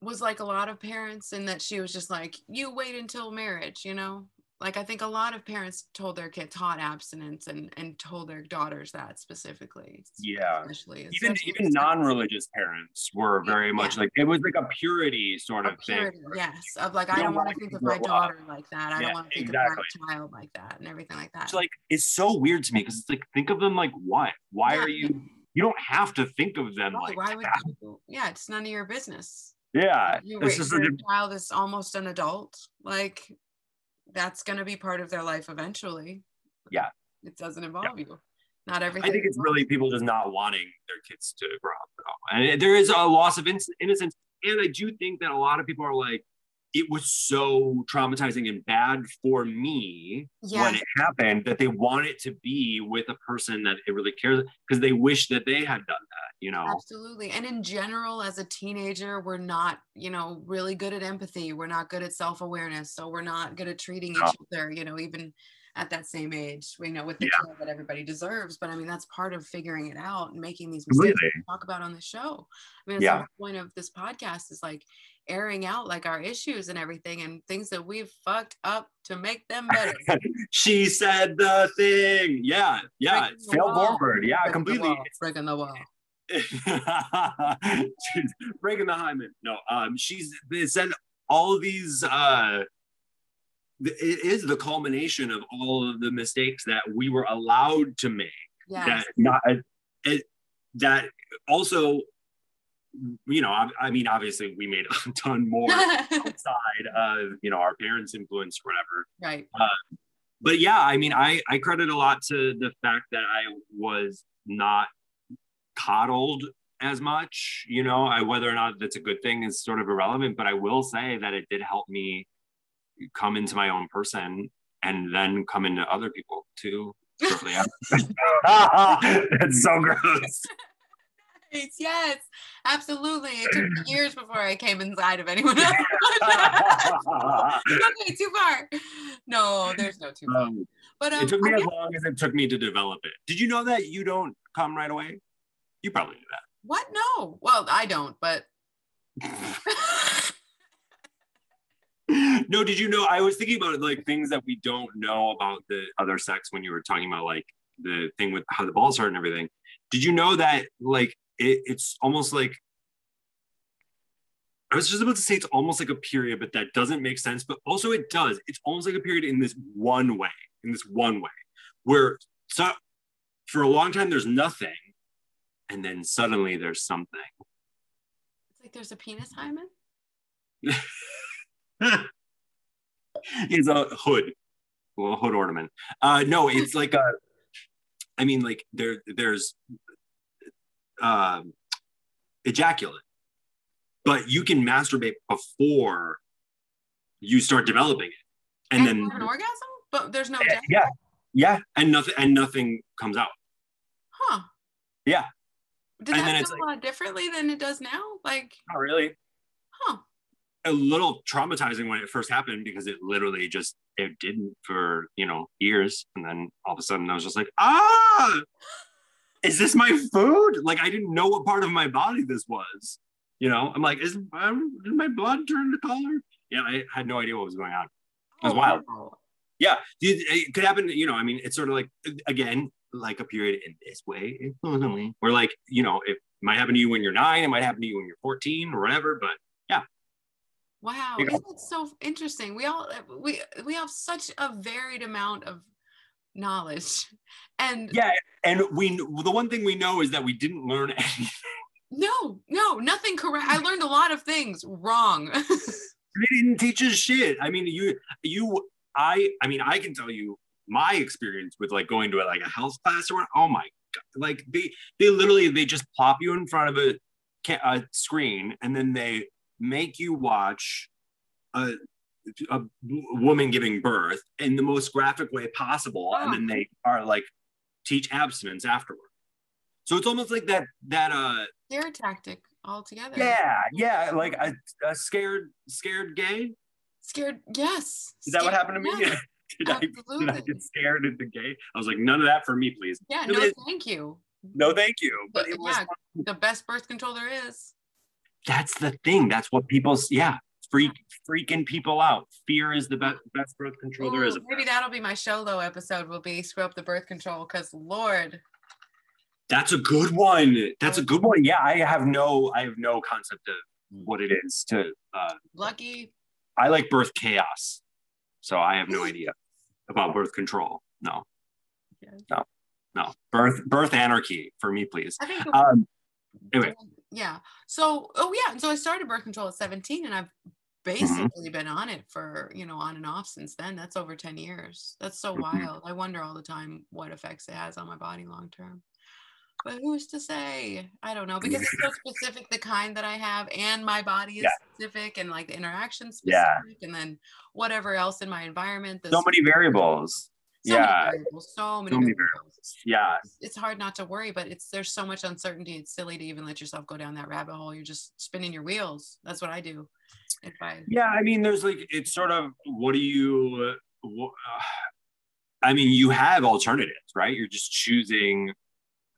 was like a lot of parents in that she was just like, you wait until marriage, you know? Like I think a lot of parents told their kids taught abstinence and and told their daughters that specifically. Yeah. Especially, even especially even non-religious parents were very much Yeah. like it was like a purity sort a of thing. yes, of like I You don't don't want wanna think of my up. daughter like that. I Yeah, don't want to think exactly. of my child like that and everything like that. It's like it's so weird to me because it's like think of them like what? Why Yeah. are you? You don't have to think of them like why would that. you? Yeah, it's none of your business. Yeah, You it's raise just your such a, child is almost an adult. Like that's gonna be part of their life eventually. Yeah. It doesn't involve you. Not everything. I think it's really people just not wanting their kids to grow up at all, and there is a loss of innocence. And I do think that a lot of people are like, it was so traumatizing and bad for me yeah. when it happened that they want it to be with a person that it really cares because they wish that they had done that. You know, Absolutely. And in general, as a teenager, we're not, you know, really good at empathy. We're not good at self awareness. So we're not good at treating No. each other, you know, even at that same age, we know with the Yeah. care that everybody deserves. But I mean, that's part of figuring it out and making these mistakes we talk about on the show. I mean, that's Yeah. the point of this podcast is like airing out like our issues and everything and things that we've fucked up to make them better. she said the thing. Yeah, yeah. The Fail forward. Yeah, Breaking the completely. wall, breaking the wall. breaking the hymen. No, um, she's they said all of these. Uh, it is the culmination of all of the mistakes that we were allowed to make. Yes. That not it, that also, you know, I, I mean, obviously we made a ton more outside of you know our parents' influence, or whatever right. Uh, but yeah, I mean, I I credit a lot to the fact that I was not coddled as much. You know, I whether or not that's a good thing is sort of irrelevant. But I will say that it did help me come into my own person and then come into other people too. Shortly after. that's so gross. Yes, yes, absolutely. It took me years before I came inside of anyone else. okay, too far. No, there's no too far. Um, But um, it took me I as guess- long as it took me to develop it. Did you know that you don't come right away? You probably knew that. what? No. Well, I don't. But no, did you know? I was thinking about like things that we don't know about the other sex when you were talking about like the thing with how the balls hurt and everything. Did you know that like it, it's almost like I was just about to say it's almost like a period, but that doesn't make sense. But also it does. It's almost like a period in this one way, in this one way, where so for a long time there's nothing, and then suddenly there's something. it's like there's a penis hymen. it's a hood, a hood ornament. Uh, no, it's like a. I mean, like there, there's um, ejaculate, but you can masturbate before you start developing it, and, And, then have an orgasm, but there's no. yeah, yeah, yeah, and nothing, and nothing comes out. Huh. Yeah. Did And then that it's feel like- a lot differently than it does now? Like, Not really. huh? A little traumatizing when it first happened because it literally just it didn't for you know years, and then all of a sudden I was just like, ah, is this my food? Like I didn't know what part of my body this was. You know, I'm like, is um, did my blood turn to color? Yeah, I had no idea what was going on. It was Oh, wild. wow. Yeah, it, could happen. You know, I mean, it's sort of like again, like a period in this way, influently, where like you know, it might happen to you when you're nine, it might happen to you when you're 14 or whatever. But yeah. Wow, You know? isn't it so interesting? We all we we have such a varied amount of knowledge, and yeah, and we the one thing we know is that we didn't learn anything. no, no, nothing correct. I learned a lot of things wrong. They didn't teach us shit. I mean, you you I I mean, I can tell you my experience with like going to a, like a health class or what. Oh my god, like they they literally they just plop you in front of a, a screen and then they make you watch a a woman giving birth in the most graphic way possible, and then they are like teach abstinence afterward. So it's almost like that that uh Scare tactic altogether. yeah yeah like a, a scared scared gay Scared. Yes. Is that what happened to me? yes, did, I, did I Absolutely. get scared at the gay? I was like, none of that for me, please. Yeah. No, thank you. No, thank you. But But it was the best birth control there is. that's the thing. That's what people, yeah, freak, freaking people out. Fear is the best, best birth control there is. Maybe that'll be my show though episode will be screw up the birth control because Lord. That's a good one. That's a good one. Yeah, I have no, I have no concept of what it is to. Uh, Lucky. I like birth chaos, so I have no idea about birth control. No, no, no. Birth, birth anarchy for me, please. I think. Um, anyway. Yeah. So, oh yeah. So I started birth control at 17 and I've basically Mm-hmm. been on it for, you know, on and off since then. That's over 10 years. That's so Mhm. wild. I wonder all the time what effects it has on my body long term. But who's to say? I don't know because it's so specific, the kind that I have, and my body is Yeah. specific, and like the interaction Yeah. and then whatever else in my environment. So many variables. So yeah. many variables, so many, So many variables. Yeah. It's- hard not to worry, but it's there's so much uncertainty. It's silly to even let yourself go down that rabbit hole. You're just spinning your wheels. That's what I do. If I Yeah, I mean, there's like it's sort of what do you? Uh, wh- uh, I mean, you have alternatives, right? You're just choosing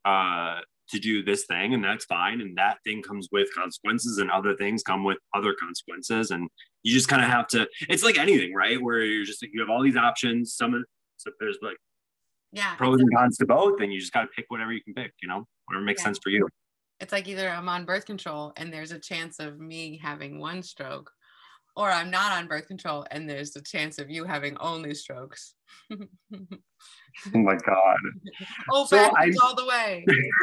uh, to do this thing, and that's fine. And that thing comes with consequences, and other things come with other consequences, and you just kind of have to. It's like anything, right? Where you're just like you have all these options. Some of so there's like yeah, pros and cons to both, and you just got to pick whatever you can pick. You know, whatever makes Yeah. sense for you. it's like either I'm on birth control and there's a chance of me having one stroke, or I'm not on birth control and there's a chance of you having only strokes. Oh my god. oh, So I- all the way.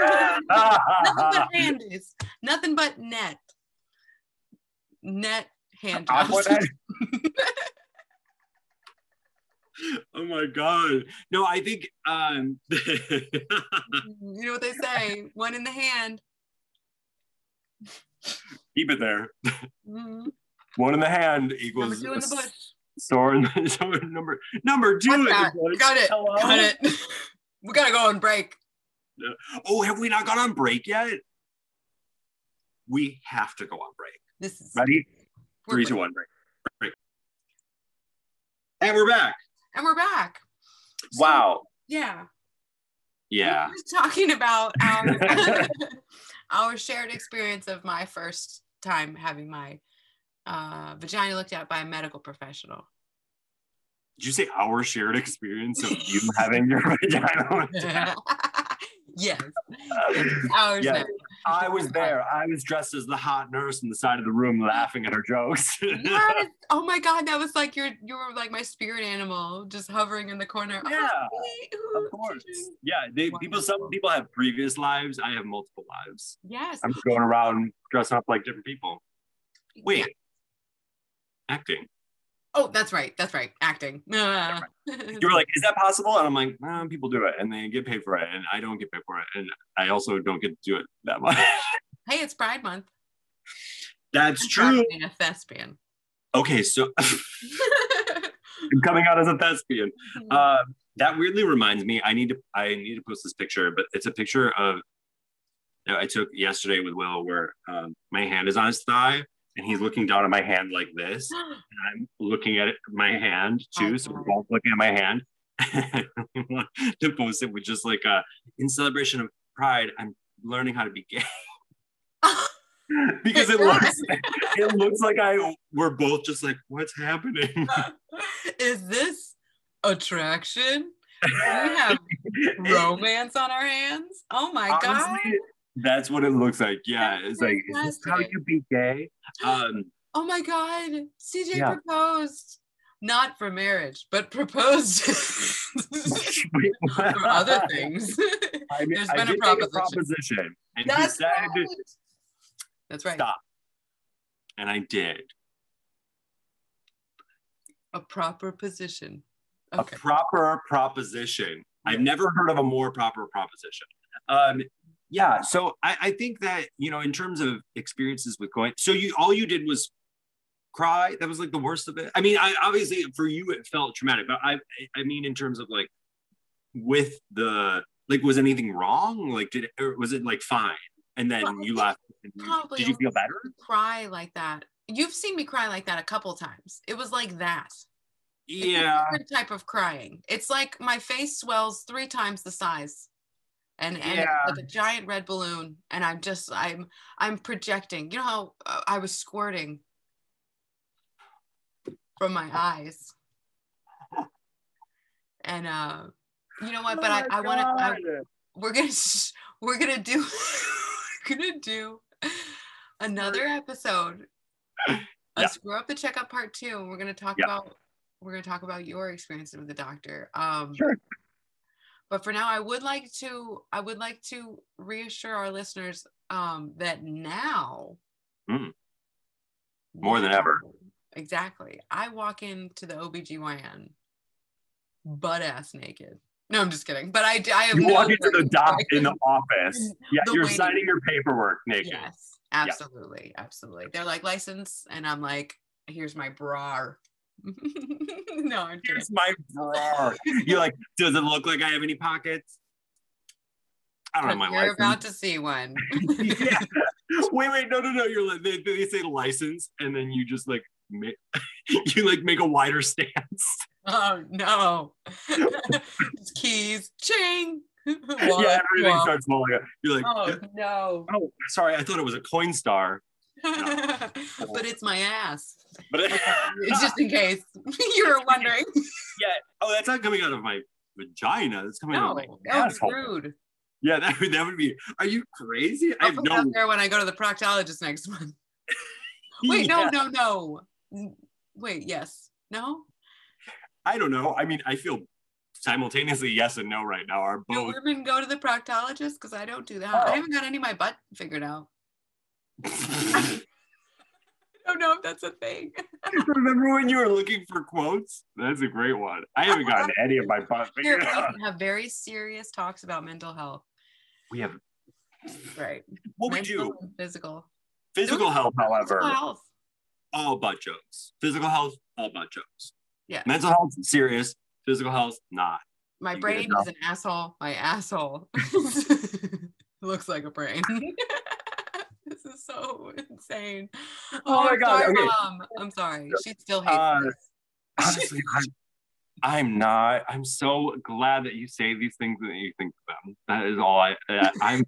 Nothing but handies. Nothing but net. Net hand jobs. oh my god. No i think um you know what they say one in the hand. Keep it there. Mhm. one in the hand number equals two in the bush. store in the store number number two in the bush. got it. Hello? got it. We gotta go on break. Oh have we not gone on break yet? We have to go on break. This is ready? Three break. two one break. Break. And we're back and we're back. So, wow. yeah. Yeah. we were talking about our our shared experience of my first time having my uh, vagina looked at by a medical professional. Did you say our shared experience of you having your vagina looked at? yes. Ours Yeah. I was there. I was dressed as the hot nurse in the side of the room laughing at her jokes. yes. Oh my god, that was like your you were like my spirit animal, just hovering in the corner. Oh, Yeah, ooh, of course. Yeah, they, people. Some people have previous lives. I have multiple lives. Yes. I'm just going around dressing up like different people. Wait, acting. Oh, that's right. That's right. Acting. Ah. You were like, "Is that possible?" And I'm like, "Nah, "People do it, and they get paid for it, and I don't get paid for it, and I also don't get to do it that much." hey, it's Pride Month. That's I'm true. being a thespian. Okay, so I'm coming out as a thespian. Uh, that weirdly reminds me. I need to. I need to post this picture, but it's a picture of that I took yesterday with Will, where um, my hand is on his thigh, and he's looking down at my hand like this, and I'm looking at my hand too. So we're both looking at my hand. to post it with just like uh, in celebration of Pride, I'm learning how to be gay because it looks it looks like I we're both just like what's happening. Is this attraction? We have romance on our hands? Oh my god. That's what it looks like. Yeah, That's it's like is this how you be gay? Um, Oh my god. CJ Yeah. proposed. Not for marriage, but proposed for other things. I mean, There's been a did make proposition. proposition, and he That's said, right. That's right. "Stop," and I did. A proper position. A proper proposition. I've never heard of a more proper proposition. Um, yeah, so I, I think that you know, in terms of experiences with going, so you all you did was cry. That was like the worst of it. I mean, I obviously for you it felt traumatic, but I I mean in terms of like with the like was anything wrong? Like did or was it like fine? And then Well, you and probably Did you feel better? Cry like that. You've seen me cry like that a couple times. It was like that. Yeah. type of crying. It's like my face swells three times the size. And and Yeah. like a giant red balloon and i'm just i'm i'm projecting you know how uh, i was squirting from my eyes and uh you know what but i i want to we're gonna sh- we're gonna do we're gonna do another episode Yeah. of screw up the checkup part two and we're gonna talk Yeah. about we're gonna talk about your experience with the doctor um Sure. But for now i would like to i would like to reassure our listeners um that now Mm. More than ever. exactly i walk into the obgyn butt ass naked no i'm just kidding but i i have You no walk into the doc in the office. Yeah, the you're waiting signing your paperwork naked. Yes, absolutely, absolutely. They're like license, and I'm like, here's my bra. no, I'm kidding. Here's my bra. You're like, does it look like I have any pockets? I don't have my You're license. about to see one. yeah. Wait, wait, no, no, no. You're like they, they say license, and then you just like make, you like make a wider stance. oh no, keys, ching. yeah, everything wallet. starts falling out. You're like, Oh no. oh, sorry, I thought it was a Coinstar, but it's my ass. but It's just in case you were wondering. yeah. Oh, that's not coming out of my vagina. That's coming out of my asshole. rude. Yeah, that would that would be. Are you crazy? I I'll have put that no. there when I go to the proctologist next month. Wait, Yeah, no, no, no. Wait, yes. No? I don't know. I mean, I feel simultaneously yes and no right now. Are Do both. women go to the proctologist? Because I don't do that. Oh. I haven't got any of my butt figured out. I don't know if that's a thing. Remember when you were looking for quotes? That's a great one. I haven't gotten any of my butt we have very serious talks about mental health. We have Right. what we do. Physical. Physical health, however, Physical health. all butt jokes. Physical health, all butt jokes. Yeah. Mental health, serious. Physical health, not. My You brain is an asshole. My asshole looks like a brain. This is so insane. Oh my God, okay. Mom. I'm sorry. She still hates Uh. Honestly, I'm, I'm not. I'm so glad that you say these things and that you think them. That is all I. Uh, I'm.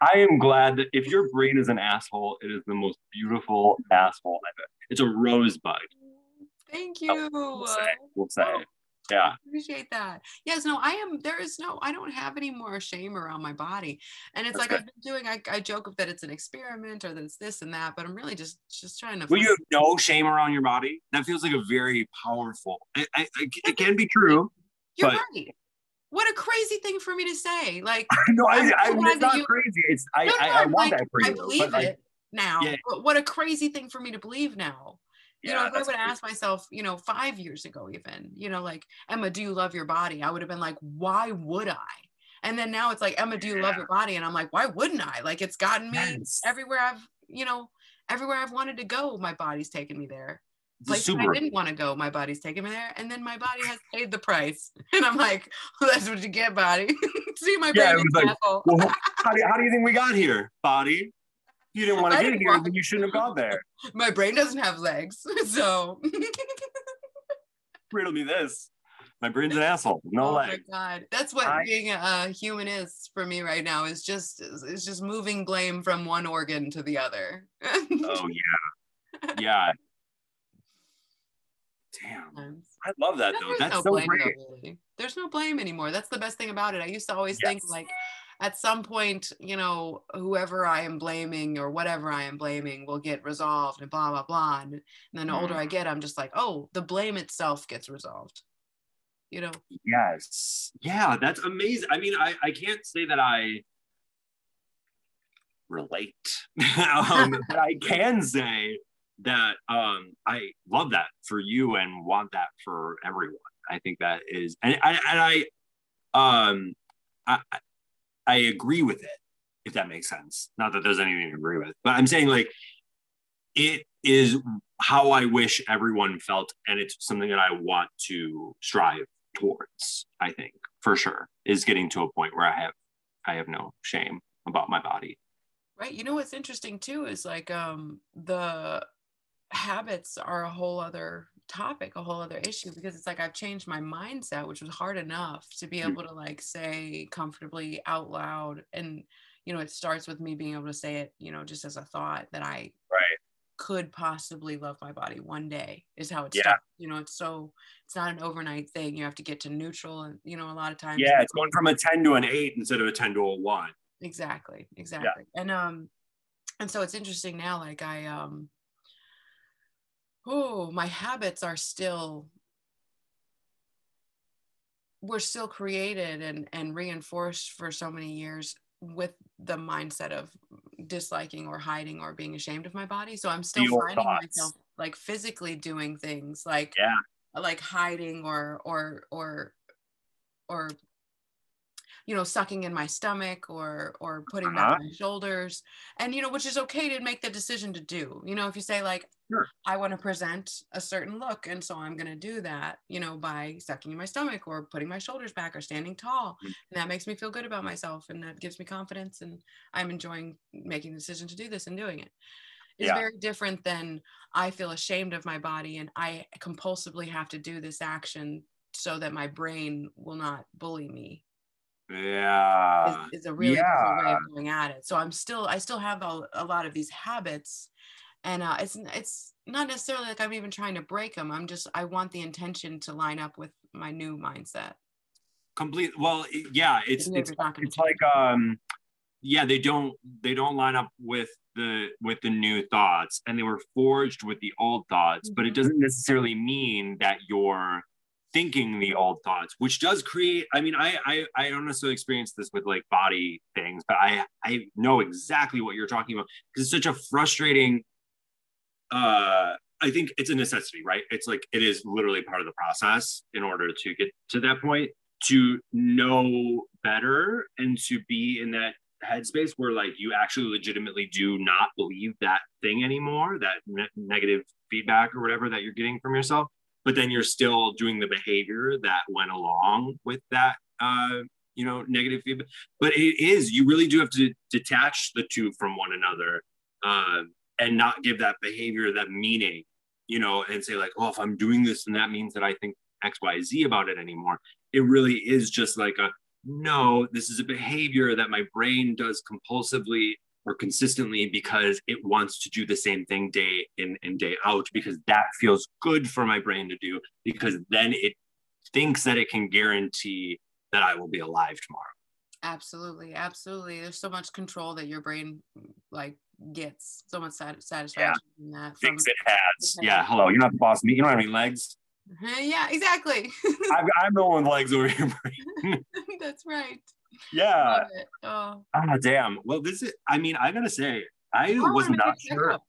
I am glad that if your brain is an asshole, it is the most beautiful asshole I've ever. It's a rosebud. Thank you. We'll say. We'll say. Yeah. I appreciate that. Yes, no, I am. There is no. I don't have any more shame around my body, and it's That's like good. I've been doing. I, I joke that it's an experiment or that it's this and that, but I'm really just just trying to. Will you have no shame around your body? That feels like a very powerful. It, I, I- it can be true. You're but- right. What a crazy thing for me to say. Like no, I, I'm I, it's not you- crazy. It's I, No, no, I I'm want like, that for you. I believe it now. Yeah. But what a crazy thing for me to believe now. You know, if I would crazy. asked myself, you know, five years ago, even, you know, like, Emma, do you love your body? I would have been like, why would I? And then now it's like, Emma, do you love your body? And I'm like, why wouldn't I? Like, it's gotten me Yes. everywhere I've, you know, everywhere I've wanted to go, my body's taken me there. Places I didn't want to go, my body's taken me there. And then my body has paid the price. And I'm like, well, that's what you get, body. See, my Yeah, brain it is was like. Well, how do, you, how do you think we got here, body? You didn't want to get here, want- then you shouldn't have gone there. my brain doesn't have legs. So Riddle me this. My brain's an asshole. No oh my god. That's what I- being a human is for me right now is just is just moving blame from one organ to the other. Oh yeah, yeah. Damn, I love that though. There's That's no so blame, great. though, really. There's no blame anymore. That's the best thing about it. I used to always think like at some point, you know, whoever I am blaming or whatever I am blaming will get resolved and blah blah blah. And, and then the older Mm. I get, I'm just like, oh, the blame itself gets resolved. You know, Yes. Yeah, that's amazing. I mean, I, I can't say that I relate. um, but I can say that um, I love that for you and want that for everyone. I think that is, and I, and I, um, I, I- agree with it, if that makes sense. Not that there's anything to agree with, but I'm saying like it is how I wish everyone felt, and it's something that I want to strive towards. I think for sure is getting to a point where I have I have no shame about my body. right? You know what's interesting too is like um the habits are a whole other topic, a whole other issue because it's like I've changed my mindset, which was hard enough to be able to like say comfortably out loud. And, you know, it starts with me being able to say it, you know, just as a thought that I Right. could possibly love my body one day is how it Yeah. starts. You know, it's so it's not an overnight thing. You have to get to neutral and you know, a lot of times Yeah, it's going from a 10 to an 8 instead of a 10 to a 1. exactly exactly and um and so it's interesting now like i um oh my habits are still were still created and and reinforced for so many years with the mindset of disliking or hiding or being ashamed of my body so i'm still old finding thoughts. myself like physically doing things like Yeah. like hiding or or or or you know sucking in my stomach or or putting Uh-huh. back my shoulders and you know which is okay to make the decision to do you know if you say like Sure. i want to present a certain look and so i'm going to do that you know by sucking in my stomach or putting my shoulders back or standing tall Mm. and that makes me feel good about myself and that gives me confidence and i'm enjoying making the decision to do this and doing it. it is Yeah. very different than i feel ashamed of my body and i compulsively have to do this action so that my brain will not bully me Yeah. is, is a really different way of going at it. So I'm still, I still have a, a lot of these habits, and uh, it's it's not necessarily like I'm even trying to break them. I'm just I want the intention to line up with my new mindset. Complete. Well, yeah, it's it's not it's like um, yeah, they don't they don't line up with the with the new thoughts, and they were forged with the old thoughts. But it Mhm. doesn't necessarily mean that you're thinking the old thoughts, which does create. I mean, I I I don't necessarily experience this with like body things, but I I know exactly what you're talking about because it's such a frustrating. Uh, I think it's a necessity, right? It's like it is literally part of the process in order to get to that point to know better and to be in that headspace where like you actually legitimately do not believe that thing anymore that ne- negative feedback or whatever that you're getting from yourself but then you're still doing the behavior that went along with that uh you know negative feedback. But it is you really do have to detach the two from one another um and not give that behavior that meaning you know and say like oh if i'm doing this and that means that i think xyz about it anymore. It really is just like a no this is a behavior that my brain does compulsively or consistently because it wants to do the same thing day in and day out because that feels good for my brain to do because then it thinks that it can guarantee that i will be alive tomorrow Absolutely, absolutely. There's so much control that your brain like gets, so much sat- satisfaction in that. Thinks it has yeah hello you're not the boss of me you don't have any legs yeah, exactly. I've, i'm the one with legs over here That's right. Yeah Oh. ah damn well this is i mean i gotta say i Oh, was not sure checkup.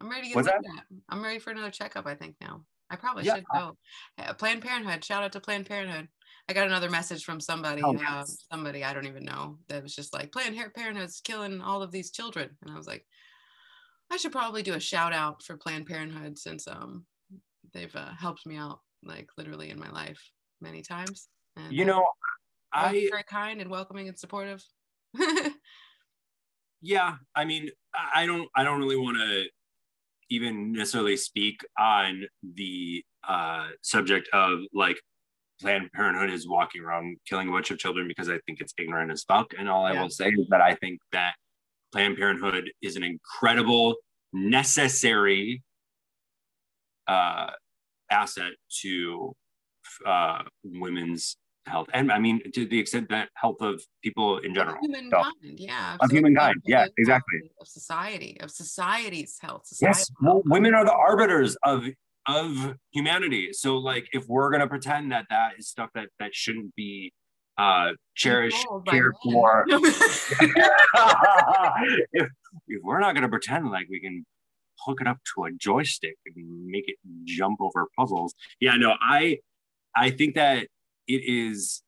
I'm ready to get looked. I'm ready for another checkup, I think now. I probably Yeah. should go. Uh, Planned Parenthood. Shout out to Planned Parenthood. I got another message from somebody, Oh, uh, somebody I don't even know, that was just like, Planned Parenthood's killing all of these children. And I was like, I should probably do a shout out for Planned Parenthood since um they've uh, helped me out like literally in my life many times. And, you know i very kind and welcoming and supportive. yeah i mean i don't i don't really want to even necessarily speak on the uh subject of like planned parenthood is walking around killing a bunch of children because i think it's ignorant as fuck and all i will say is that i think that planned parenthood is an incredible necessary uh asset to uh women's health and i mean to the extent that health of people in general humankind, yeah, Of absolutely. humankind, yeah, exactly. Of society, of society's health. Yes, societal well, women are the arbiters of of humanity. So, like, if we're gonna pretend that that is stuff that that shouldn't be uh cherished, Controlled by cared for, if if we're not gonna pretend like we can hook it up to a joystick and make it jump over puzzles, yeah, no, I I think that it is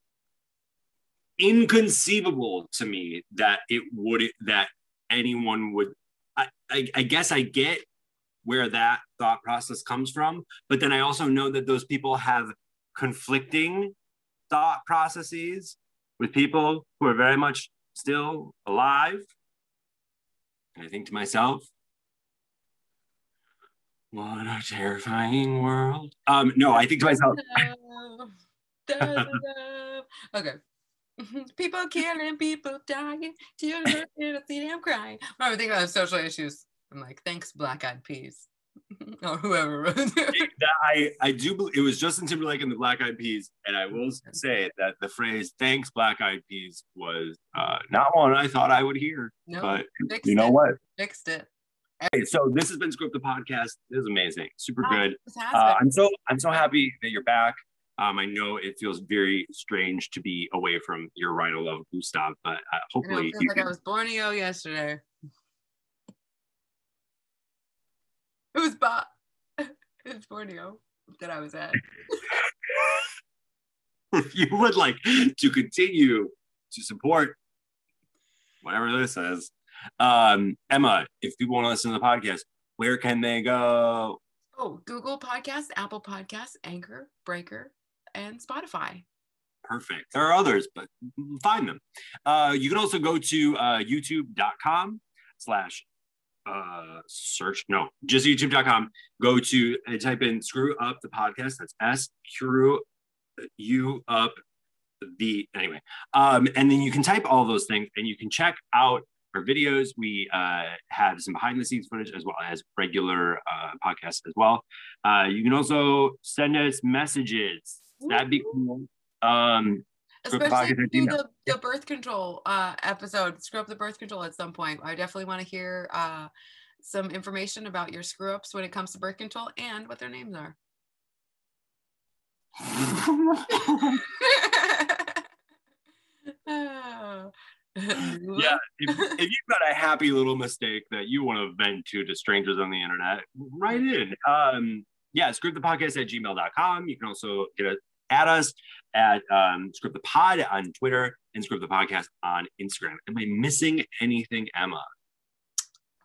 inconceivable to me that it would that anyone would I, I, I guess I get where that thought process comes from, but then I also know that those people have conflicting thought processes with people who are very much still alive. And I think to myself, What a terrifying world. Um, no, I think to myself. okay. People killing, people dying, children see them crying. I think about social issues. I'm like, thanks, Black Eyed Peas. or whoever. Wrote it. I, I do believe it was Justin Timberlake and the Black Eyed Peas. And I will say that the phrase thanks, Black Eyed Peas was uh, not one I thought I would hear. No, but you know it. what? Fixed it. Hey, so this has been Screw Up the Podcast. This is amazing. Super oh, good. Uh, I'm so I'm so happy that you're back. Um, I know it feels very strange to be away from your Rhino Love Gustav, but uh, hopefully, I, know, like can... I was Borneo yesterday. It was ba- it was Borneo that I was at. if you would like to continue to support whatever this is, um, Emma, if people want to listen to the podcast, where can they go? Oh, Google Podcast, Apple Podcast, Anchor, Breaker, and Spotify. Perfect. There are others, but find them. Uh, you can also go to uh, youtube.com slash uh, search, no, just youtube.com. Go to and type in screw up the podcast. That's S screw you up the anyway. Um, and then you can type all those things and you can check out our videos. We uh, have some behind the scenes footage as well as regular uh, podcasts as well. Uh, you can also send us messages That'd be cool. Um, Especially do the, the birth control uh, episode, screw up the birth control at some point. I definitely want to hear uh, some information about your screw ups when it comes to birth control and what their names are. yeah, if, if, you've got a happy little mistake that you want to vent to to strangers on the internet, write in. Um, yeah, screwupthepodcast at gmail.com. You can also get a, at us at um, Screw Up the Pod on Twitter and Screw Up the Podcast on Instagram. Am I missing anything, Emma?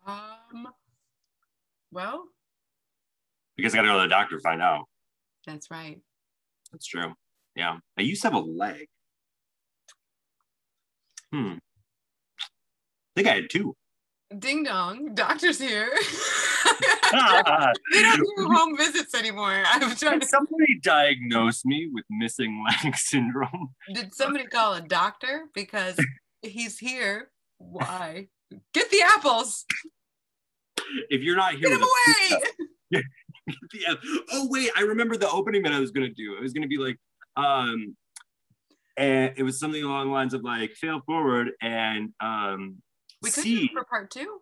Um, well, because I got to go to the doctor to find out. That's right. That's true. Yeah. I used to have a leg. Hmm. I think I had two. Ding dong, doctor's here. they don't do home visits anymore. I'm trying Did to... somebody diagnose me with missing leg syndrome? Did somebody call a doctor because he's here? Why? Get the apples. If you're not here, get him away. yeah. Oh wait, I remember the opening that I was gonna do. It was gonna be like, um, and it was something along the lines of like fail forward and um. We could see. do for part two.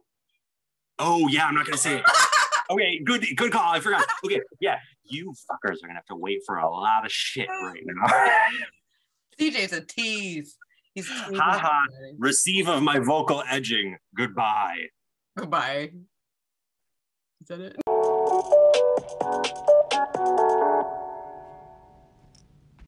Oh yeah, I'm not gonna say it. okay, good, good call. I forgot. Okay, yeah, you fuckers are gonna have to wait for a lot of shit right now. CJ's a tease. He's haha. Receive of my vocal edging. Goodbye. Goodbye. Is that it?